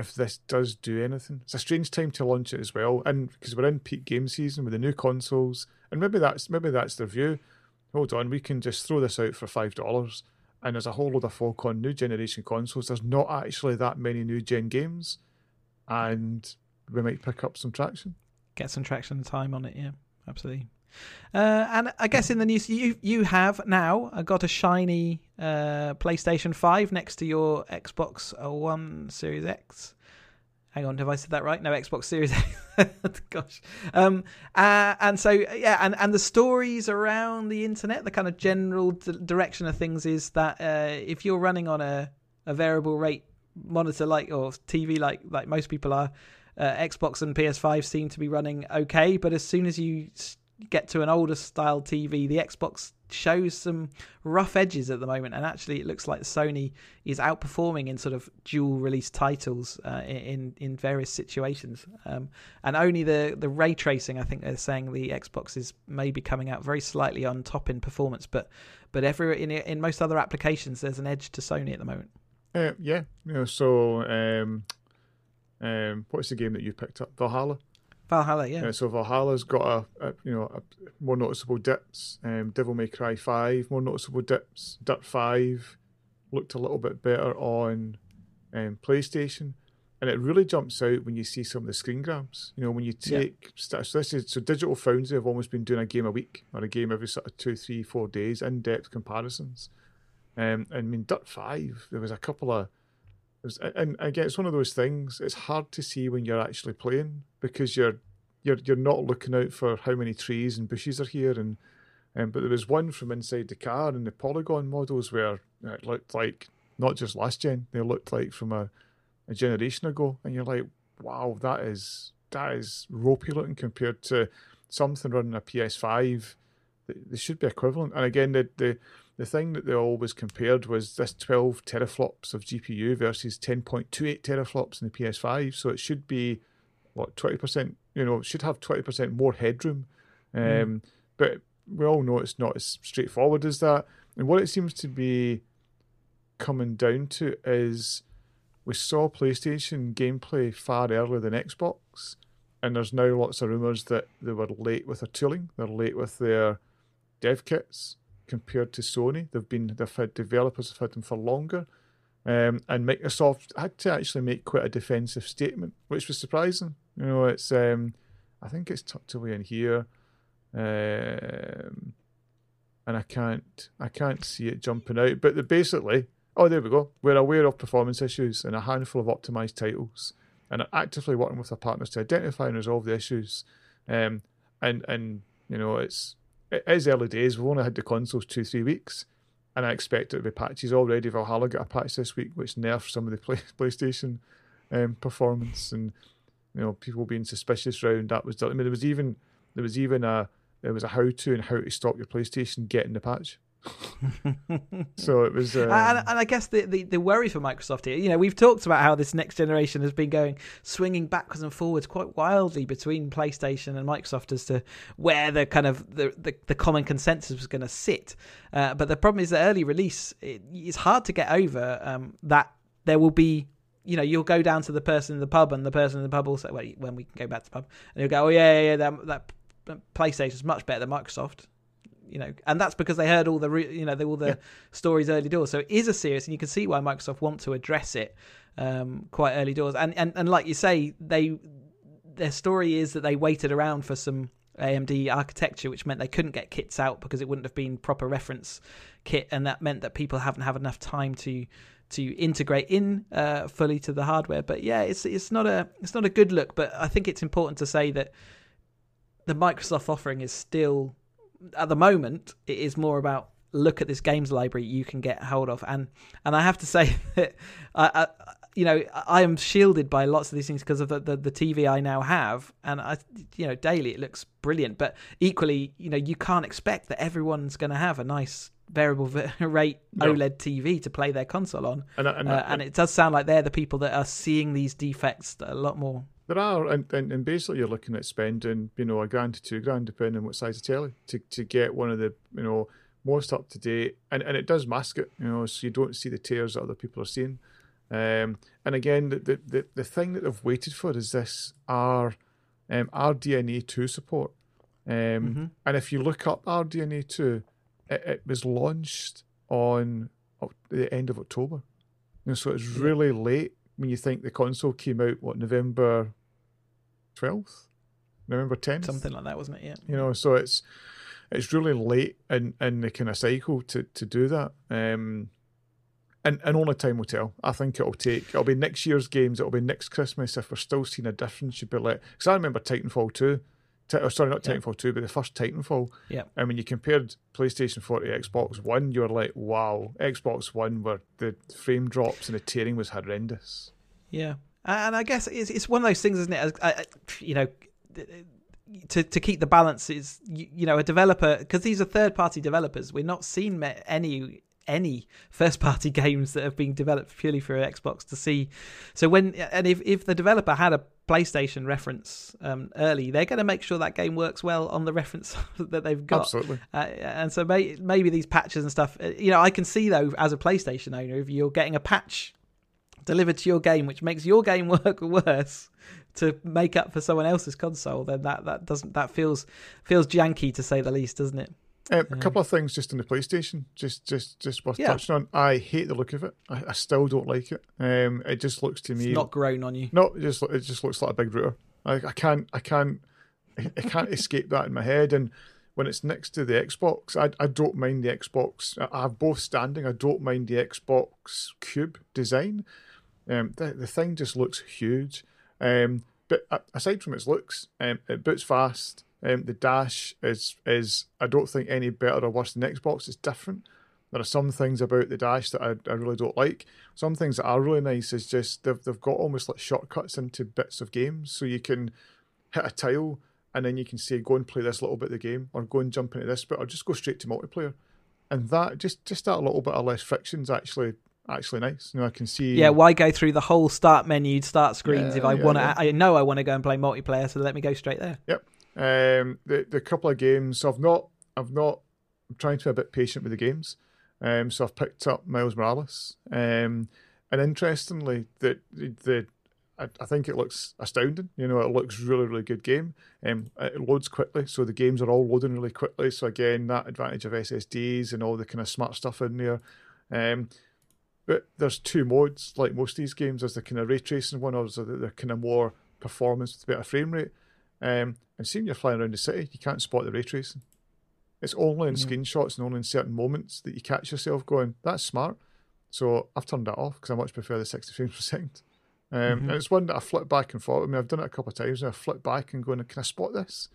if this does do anything. It's a strange time to launch it as well, and because we're in peak game season with the new consoles, and maybe that's maybe that's their view. Hold on, we can just throw this out for five dollars, and there's a whole load of folk on new generation consoles. There's not actually that many new gen games, and we might pick up some traction. Get some traction and time on it, yeah, absolutely. Uh, and I guess in the news, you you have now uh, got a shiny uh, PlayStation Five next to your Xbox One Series X. Hang on, have I said that right? No, Xbox Series X. Gosh. Um, uh, and so yeah, and and the stories around the internet, the kind of general d- direction of things is that uh, if you're running on a a variable rate monitor like or TV like like most people are, uh, Xbox and PS5 seem to be running okay, but as soon as you get to an older style TV, the Xbox shows some rough edges at the moment, and actually it looks like Sony is outperforming in sort of dual release titles uh, in in various situations, um, and only the the ray tracing. I think they're saying the Xbox is maybe coming out very slightly on top in performance, but but every in in most other applications, there's an edge to Sony at the moment. Uh, yeah, know, so um, um, what's the game that you picked up? Valhalla. Valhalla, yeah. Uh, so Valhalla's got a, a you know a, more noticeable dips. Um, Devil May Cry Five more noticeable dips. Dirt Five looked a little bit better on um, PlayStation, and it really jumps out when you see some of the screen grabs. You know when you take st- so this is so Digital Foundry have almost been doing a game a week or a game every sort of two, three, four days, in depth comparisons. Um, and I mean Dirt Five, there was a couple of was, and again, it's one of those things. It's hard to see when you're actually playing because you're you're you're not looking out for how many trees and bushes are here. And um, but there was one from inside the car and the polygon models where it looked like not just last gen, they looked like from a, a generation ago. And you're like, wow, that is that is ropey looking compared to something running a PS5. They, they should be equivalent. And again, the the the thing that they always compared was this 12 teraflops of GPU versus 10.28 teraflops in the PS5. So it should be what 20%. You know, it should have 20% more headroom. Um, Mm. But we all know it's not as straightforward as that. And what it seems to be coming down to is we saw PlayStation gameplay far earlier than Xbox, and there's now lots of rumors that they were late with their tooling. They're late with their dev kits compared to Sony. They've been they've had developers have had them for longer. Um, and Microsoft had to actually make quite a defensive statement, which was surprising. You know, it's um, I think it's tucked away in here, um, and I can't I can't see it jumping out. But basically, oh, there we go. We're aware of performance issues and a handful of optimized titles, and are actively working with our partners to identify and resolve the issues. Um, and and you know, it's it is early days. We've only had the consoles two three weeks, and I expect it to be patches already. Valhalla got a patch this week, which nerfs some of the play, PlayStation um, performance, and you know, people being suspicious around that was. I mean, there was even there was even a there was a how to and how to stop your PlayStation getting the patch. so it was. Um, and, and I guess the, the, the worry for Microsoft here, you know, we've talked about how this next generation has been going swinging backwards and forwards quite wildly between PlayStation and Microsoft as to where the kind of the the, the common consensus was going to sit. Uh, but the problem is the early release. It, it's hard to get over um, that there will be you know, you'll go down to the person in the pub, and the person in the pub will say, "Well, when we can go back to the pub," and you'll go, "Oh yeah, yeah, yeah that, that PlayStation is much better than Microsoft." You know, and that's because they heard all the re- you know the, all the yeah. stories early doors. So it is a serious, and you can see why Microsoft want to address it um, quite early doors. And, and and like you say, they their story is that they waited around for some AMD architecture, which meant they couldn't get kits out because it wouldn't have been proper reference kit, and that meant that people haven't had enough time to to integrate in uh, fully to the hardware. But yeah, it's it's not a it's not a good look. But I think it's important to say that the Microsoft offering is still at the moment it is more about look at this games library you can get hold of. And and I have to say that I, I you know I am shielded by lots of these things because of the, the, the TV I now have. And I you know daily it looks brilliant. But equally you know you can't expect that everyone's going to have a nice variable rate no. OLED TV to play their console on. And, and, uh, and, it does sound like they're the people that are seeing these defects a lot more there are, and, and, and basically you're looking at spending, you know, a grand to two grand, depending on what size of telly, to, to get one of the, you know, most up to date, and, and it does mask it, you know, so you don't see the tears that other people are seeing. Um, and again, the, the, the, thing that they've waited for is this R, um, RDNA 2 support. Um, mm-hmm. And if you look up RDNA 2, it, it was launched on the end of October. You know, so it's really late when you think the console came out, what, November 12th, November 10th, something like that, wasn't it? Yeah. You know, so it's it's really late in in the kind of cycle to to do that. Um, and and only time will tell. I think it'll take. It'll be next year's games. It'll be next Christmas if we're still seeing a difference. You'd be like, because I remember Titanfall two. T- oh, sorry, not Titanfall yeah. 2, but the first Titanfall. Yeah. And when you compared PlayStation 4 to Xbox One, you were like, wow, Xbox One, where the frame drops and the tearing was horrendous. Yeah and I guess it's it's one of those things, isn't it? I, you know, to to keep the balance is you, you know a developer because these are third party developers. We're not seeing any any first party games that have been developed purely for Xbox to see. So when and if if the developer had a PlayStation reference um, early, they're going to make sure that game works well on the reference that they've got. Absolutely. Uh, and so may, maybe these patches and stuff, uh, you know, I can see though as a PlayStation owner, if you're getting a patch delivered to your game, which makes your game work worse to make up for someone else's console, then that, that doesn't that feels feels janky to say the least, doesn't it? Um, a couple of things just on the PlayStation, just just just worth yeah. touching on. I hate the look of it. I, I still don't like it. Um, it just looks to me it's not grown on you. No, it just it just looks like a big router. I, I can't I can't I can't escape that in my head. And when it's next to the Xbox, I I don't mind the Xbox. I have both standing. I don't mind the Xbox Cube design. Um, the, the thing just looks huge. Um, but aside from its looks, um, it boots fast. Um, the dash is is I don't think any better or worse than Xbox. It's different. There are some things about the dash that I, I really don't like. Some things that are really nice is just they've they've got almost like shortcuts into bits of games, so you can hit a tile and then you can say go and play this little bit of the game, or go and jump into this bit, or just go straight to multiplayer. And that just just that little bit of less friction is actually actually nice. You know, I can see. Yeah, why go through the whole start menu, start screens yeah, if I yeah, want to? Yeah. I know I want to go and play multiplayer, so let me go straight there. Yep. Um, the the couple of games I've not I've not I'm trying to be a bit patient with the games. Um, so I've picked up Miles Morales. Um, and interestingly, the the I, I think it looks astounding. You know, it looks really really good game. Um, it loads quickly, so the games are all loading really quickly. So again, that advantage of SSDs and all the kind of smart stuff in there. Um, but there's two modes, like most of these games. There's the kind of ray tracing one, or there's the, the kind of more performance with better frame rate. Um, and seeing you're flying around the city, you can't spot the ray tracing. It's only in yeah. screenshots and only in certain moments that you catch yourself going, that's smart. So I've turned that off because I much prefer the 60 frames per second. Um, mm-hmm. And it's one that I flip back and forth. I mean, I've done it a couple of times and I flip back and going, can I spot this?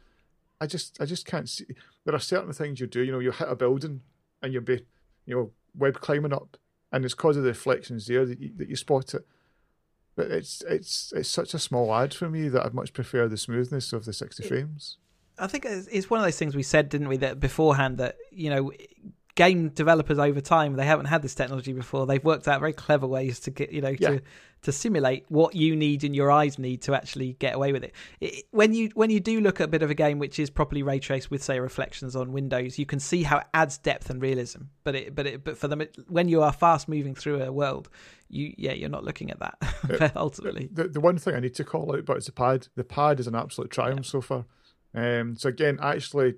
I just, I just can't see. There are certain things you do. You know, you hit a building and you'll be, you know, web climbing up, and it's because of the reflections there that you, that you spot it. But it's it's it's such a small ad for me that I'd much prefer the smoothness of the sixty frames. I think it's one of those things we said, didn't we, that beforehand that you know game developers over time they haven't had this technology before they've worked out very clever ways to get you know Yeah. to to simulate what you need and your eyes need to actually get away with it. it when you when you do look at a bit of a game which is properly ray traced with say reflections on windows you can see how it adds depth and realism but it but it but for them when you are fast moving through a world you yeah you're not looking at that ultimately The, the one thing I need to call out about is the pad. The pad is an absolute triumph so far. Um, so again, actually,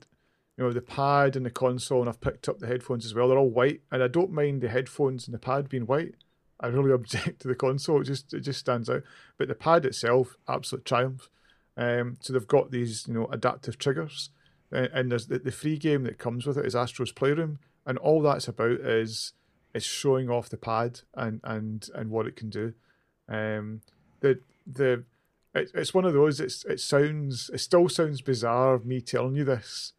you know, the pad and the console, and I've picked up the headphones as well. They're all white, and I don't mind the headphones and the pad being white. I really object to the console; it just it just stands out. But the pad itself, absolute triumph. Um, so they've got these, you know, adaptive triggers, and, and there's the, the free game that comes with it is Astro's Playroom, and all that's about is is showing off the pad and and and what it can do. Um, the the it, it's one of those. It's it sounds it still sounds bizarre me telling you this,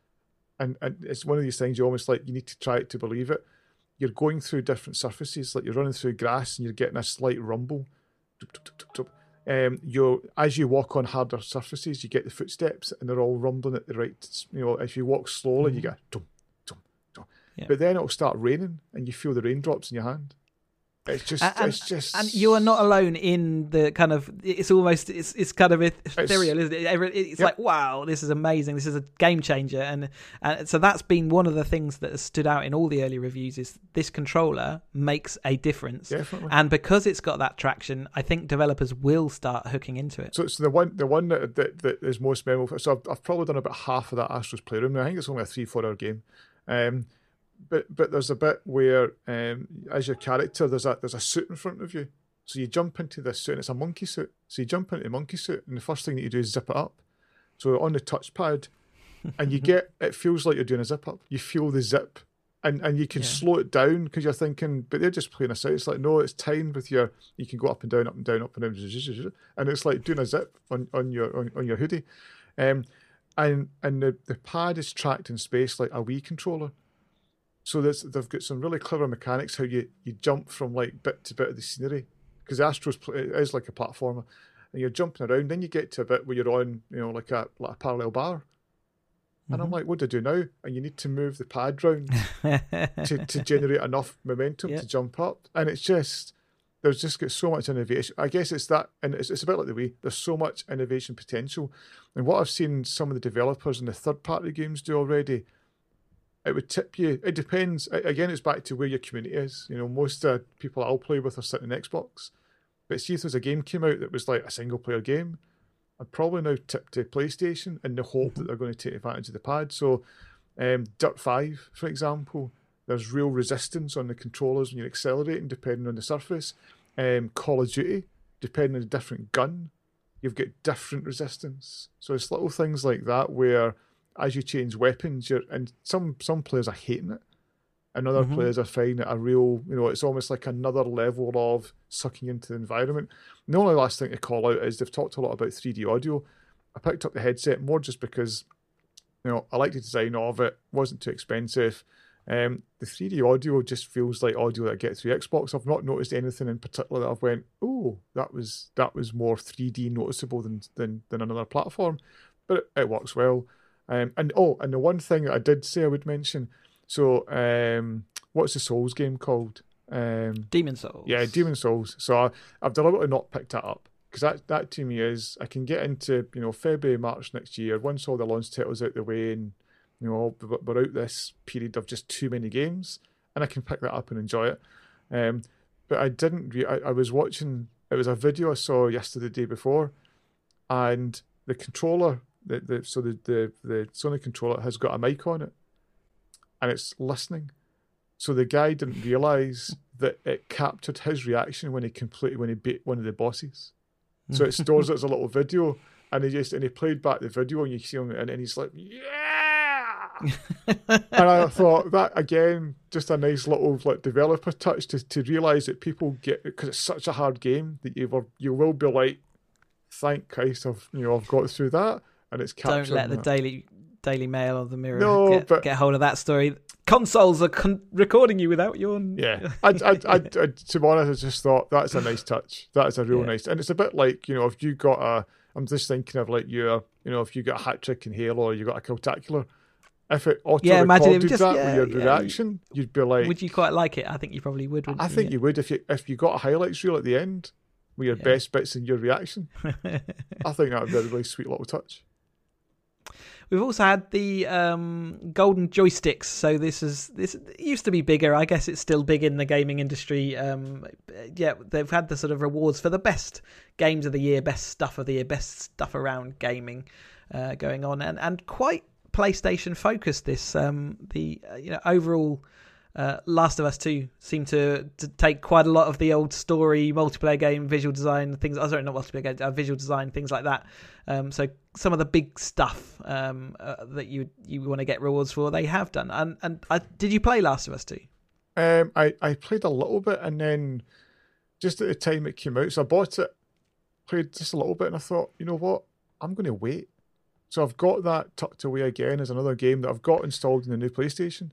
and and it's one of these things you almost like you need to try it to believe it. You're going through different surfaces, like you're running through grass and you're getting a slight rumble. Um, you as you walk on harder surfaces, you get the footsteps and they're all rumbling at the right. You know, if you walk slowly, you get a tum, tum, tum. Yeah. But then it'll start raining and you feel the raindrops in your hand. It's just, and, it's just, and you are not alone in the kind of it's almost it's it's kind of ethereal isn't it it's Yep. like wow this is amazing this is a game changer and and so that's been one of the things that has stood out in all the early reviews is this controller makes a difference definitely. and because it's got that traction i think developers will start hooking into it So it's the one the one that that, that is most memorable. So I've, I've probably done about half of that Astro's Playroom. I think it's only a three four hour game. Um, but but there's a bit where um, as your character there's a there's a suit in front of you. So you jump into this suit and it's a monkey suit. So you jump into the monkey suit and the first thing that you do is zip it up. So on the touchpad, and you get it feels like you're doing a zip up. You feel the zip. And, and you can Yeah. slow it down because you're thinking, but they're just playing us out. It's like, no, it's timed with your, you can go up and down, up and down, up and down, and it's like doing a zip on, on your on, on your hoodie. Um, and and the, the pad is tracked in space like a Wii controller. So there's, they've got some really clever mechanics how you, you jump from like bit to bit of the scenery because Astro's is like a platformer, and you're jumping around. Then you get to a bit where you're on you know like a like a parallel bar, and I'm mm-hmm. like, what do I do now? And you need to move the pad round to, to generate enough momentum Yeah. to jump up. And it's just there's just got so much innovation. I guess it's that, and it's, it's a bit like the Wii. There's so much innovation potential, and what I've seen some of the developers and the third party games do already, it would tip you. It depends. Again, it's back to where your community is. You know, most uh, people I'll play with are sitting on Xbox, but see if there's a game came out that was like a single player game. I'd probably now tip to PlayStation in the hope that they're going to take advantage of the pad. So, um, Dirt 5, for example, there's real resistance on the controllers when you're accelerating, depending on the surface. Um, Call of Duty, depending on the different gun, you've got different resistance. So it's little things like that where, as you change weapons, you're and some some players are hating it, and other Mhm. players are finding it a real, you know, it's almost like another level of sucking into the environment. And the only last thing to call out is they've talked a lot about 3D audio. I picked up the headset more just because, you know, I like the design of it. wasn't too expensive. Um, the 3D audio just feels like audio that I get through Xbox. I've not noticed anything in particular that I've went, oh, that was that was more 3D noticeable than than, than another platform, but it, it works well. Um, and oh, and the one thing that I did say I would mention. So, um, what's the Souls game called? Um, demon souls yeah, Demon Souls. So I, I've deliberately not picked that up because that, that to me is I can get into you know February, March next year once all the launch titles out the way and you know we're we're out this period of just too many games and I can pick that up and enjoy it. Um, but I didn't. Re- I, I was watching. It was a video I saw yesterday, the day before, and the controller, the, the so the, the the Sony controller has got a mic on it, and it's listening. So the guy didn't realize that it captured his reaction when he completed when he beat one of the bosses. So it stores it as a little video, and he just and he played back the video, and you see him, and, and he's like, "Yeah!" and I thought that again, just a nice little like developer touch to, to realize that people get because it's such a hard game that you will you will be like, "Thank Christ, I've you know I've got through that," and it's kind of. don't let the Daily Daily Mail or the Mirror No, get, but- get hold of that story. Consoles are con- recording you without your Yeah, I, I, I, I, to be honest, I just thought that's a nice touch. That is a real Yeah. nice, and it's a bit like you know, if you got a, I'm just thinking of like your, you know, if you got a hat trick in Halo or you got a Killtacular, if it auto Yeah, recorded just- that yeah, with your yeah. reaction, you'd be like, would you quite like it? I think you probably would. I you? think you would if you if you got a highlights reel at the end with your Yeah. best bits and your reaction. I think that would be a really sweet little touch. We've also had the um, golden joysticks. So this is this used to be bigger. I guess it's still big in the gaming industry. Um, yeah, they've had the sort of rewards for the best games of the year, best stuff of the year, best stuff around gaming uh, going on, and and quite PlayStation focused. This um, the uh, you know overall. Uh, Last of Us 2 seemed to, to take quite a lot of the old story, multiplayer game, visual design, things. Oh, sorry, not multiplayer game, uh, visual design, things like that. Um, so some of the big stuff um, uh, that you you want to get rewards for, they have done. And and did you play Last of Us 2? Um, I I played a little bit and then just at the time it came out, so I bought it, played just a little bit, and I thought, you know what, I'm going to wait. So I've got that tucked away again as another game that I've got installed in the new PlayStation.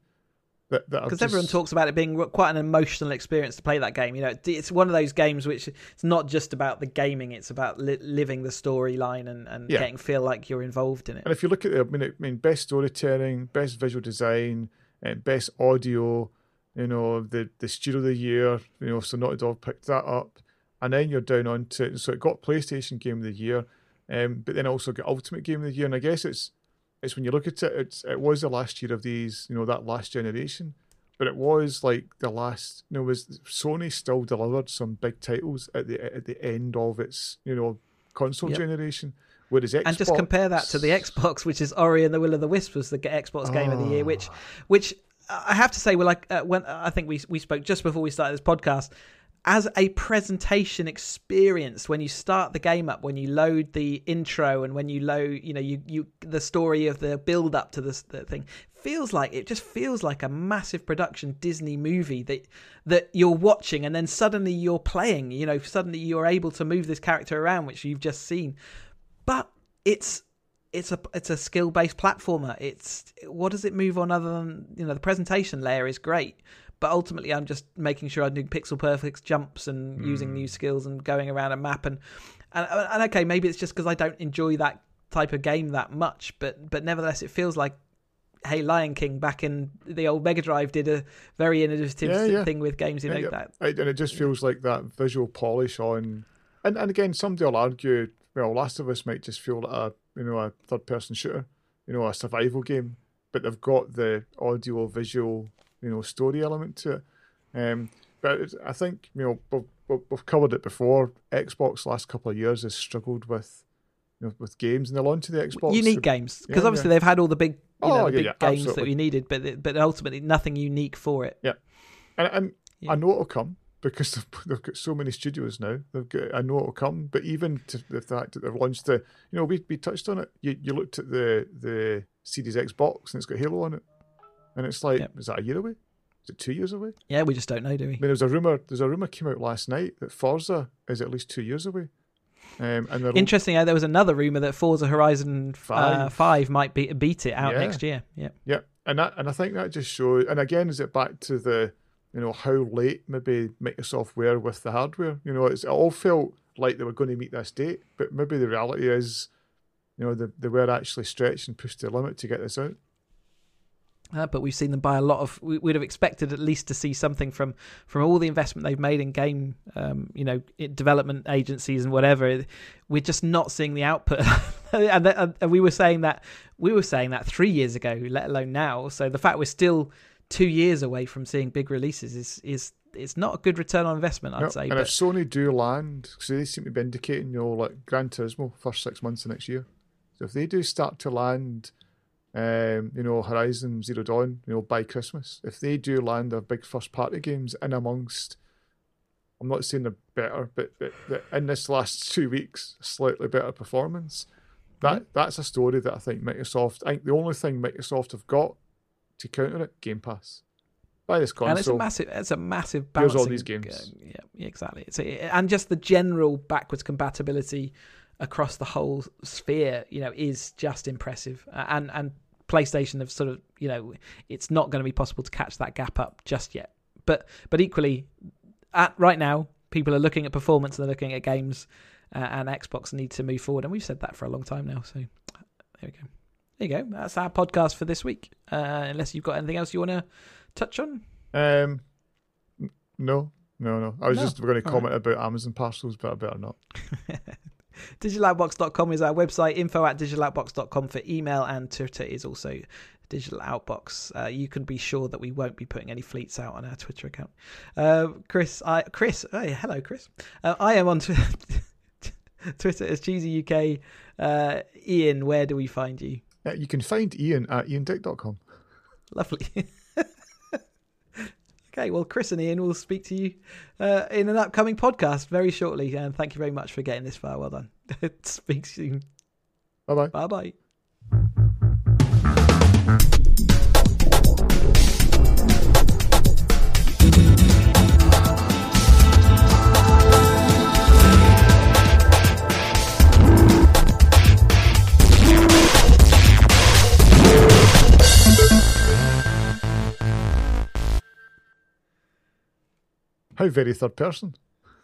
That that I've Because just- everyone talks about it being quite an emotional experience to play that game. You know, it's one of those games which it's not just about the gaming; it's about li- living the storyline and, and Yeah. getting feel like you're involved in it. And if you look at it, I mean, I mean, best storytelling, best visual design, and best audio, you know, the the studio of the year, you know, so Naughty Dog picked that up, and then you're down on to so it got PlayStation Game of the Year, um, but then also got Ultimate Game of the Year, and I guess it's it's when you look at it, it's it was the last year of these, you know, that last generation, but it was like the last, you know, was Sony still delivered some big titles at the at the end of its, you know, console Yep. generation. Whereas Xbox, and just compare that to the Xbox, which is Ori and the Will of the Wisp was the Xbox Game of the Year, which, which I have to say, well, like uh, when I think we we spoke just before we started this podcast, as a presentation experience, when you start the game up, when you load the intro, and when you load, you know, you you the story of the build up to this the thing feels like it just feels like a massive production Disney movie that that you're watching, and then suddenly you're playing. You know, suddenly you're able to move this character around, which you've just seen but it's it's a it's a skill based platformer. It's what does it move on other than you know the presentation layer is great, but ultimately I'm just making sure I do pixel perfect jumps and using new hmm. skills and going around a map and and, and okay maybe it's just because I don't enjoy that type of game that much, but but nevertheless it feels like. Hey, Lion King back in the old Mega Drive did a very innovative Yeah, yeah. thing with games. You know yeah. that and it just feels like that visual polish on. And and again, somebody will argue, well, Last of Us might just feel like a you know a third person shooter, you know, a survival game, but they've got the audio visual you know story element to it. Um, but I think you know we've, we've- covered it before. Xbox last couple of years has struggled with. You know, with games and the launch of the Xbox, unique games because Yeah, obviously yeah. they've had all the big you know Oh, the yeah, big yeah, games that we needed but but ultimately nothing unique for it And, and Yeah. I know it'll come because they've, they've got so many studios now. They've got, I know it'll come, but even to the fact that they've launched the, you know, we, we touched on it. You, you looked at the the Series X box and it's got Halo on it, and it's like, Yep. is that a year away? Is it two years away? yeah we just don't know do we I mean, there's a rumor. There's a rumor came out last night that Forza is at least two years away. Um, and interesting uh, there was another rumor that Forza Horizon uh, Five. 5 might be, beat it out Yeah. next year yeah Yeah, and that and I think that just shows. And again, is it back to the you know how late maybe Microsoft were with the hardware? You know, it's, it all felt like they were going to meet this date, but maybe the reality is, you know, they, they were actually stretched and pushed to the limit to get this out. Uh, but we've seen them buy a lot of. We, we'd have expected at least to see something from from all the investment they've made in game, um, you know, development agencies and whatever. We're just not seeing the output, and, th- and we were saying that we were saying that three years ago, let alone now. So the fact we're still two years away from seeing big releases is is it's not a good return on investment, I'd No, say. and But if Sony do land, because they seem to be indicating, you know, like Gran Turismo first six months of next year. So if they do start to land, um, you know, Horizon Zero Dawn, you know, by Christmas, if they do land their big first party games in amongst, I'm not saying they're better, but, but, but in this last two weeks, slightly better performance. That that's a story that I think Microsoft. I think the only thing Microsoft have got to counter it, Game Pass. Buy this console. and it's a massive, it's a massive Here's all these games. yeah, yeah, exactly. It's a, and just the general backwards compatibility across the whole sphere, you know, is just impressive. Uh, and and PlayStation have sort of, you know, it's not going to be possible to catch that gap up just yet. But but equally, at right now, people are looking at performance and they're looking at games, uh, and Xbox need to move forward. And we've said that for a long time now. So there we go. there you go. That's our podcast for this week. Uh, unless you've got anything else you want to touch on. Um, no, no, no. I was No. just going to comment about Amazon parcels, but I better not. digitaloutbox.com is our website. Info at digitaloutbox.com for email and twitter is also digital outbox uh, you can be sure that we won't be putting any fleets out on our twitter account. Uh, chris i chris hey hello chris. Uh, i am on tw- twitter as cheesy uk uh, ian where do we find you? Uh, you can find Ian at iandick.com. lovely okay well chris and ian will speak to you uh, in an upcoming podcast very shortly and thank you very much for getting this far. Well done. Speak soon. Bye bye. bye bye How very third person.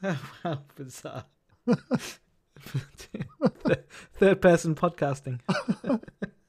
How bizarre. Third person podcasting.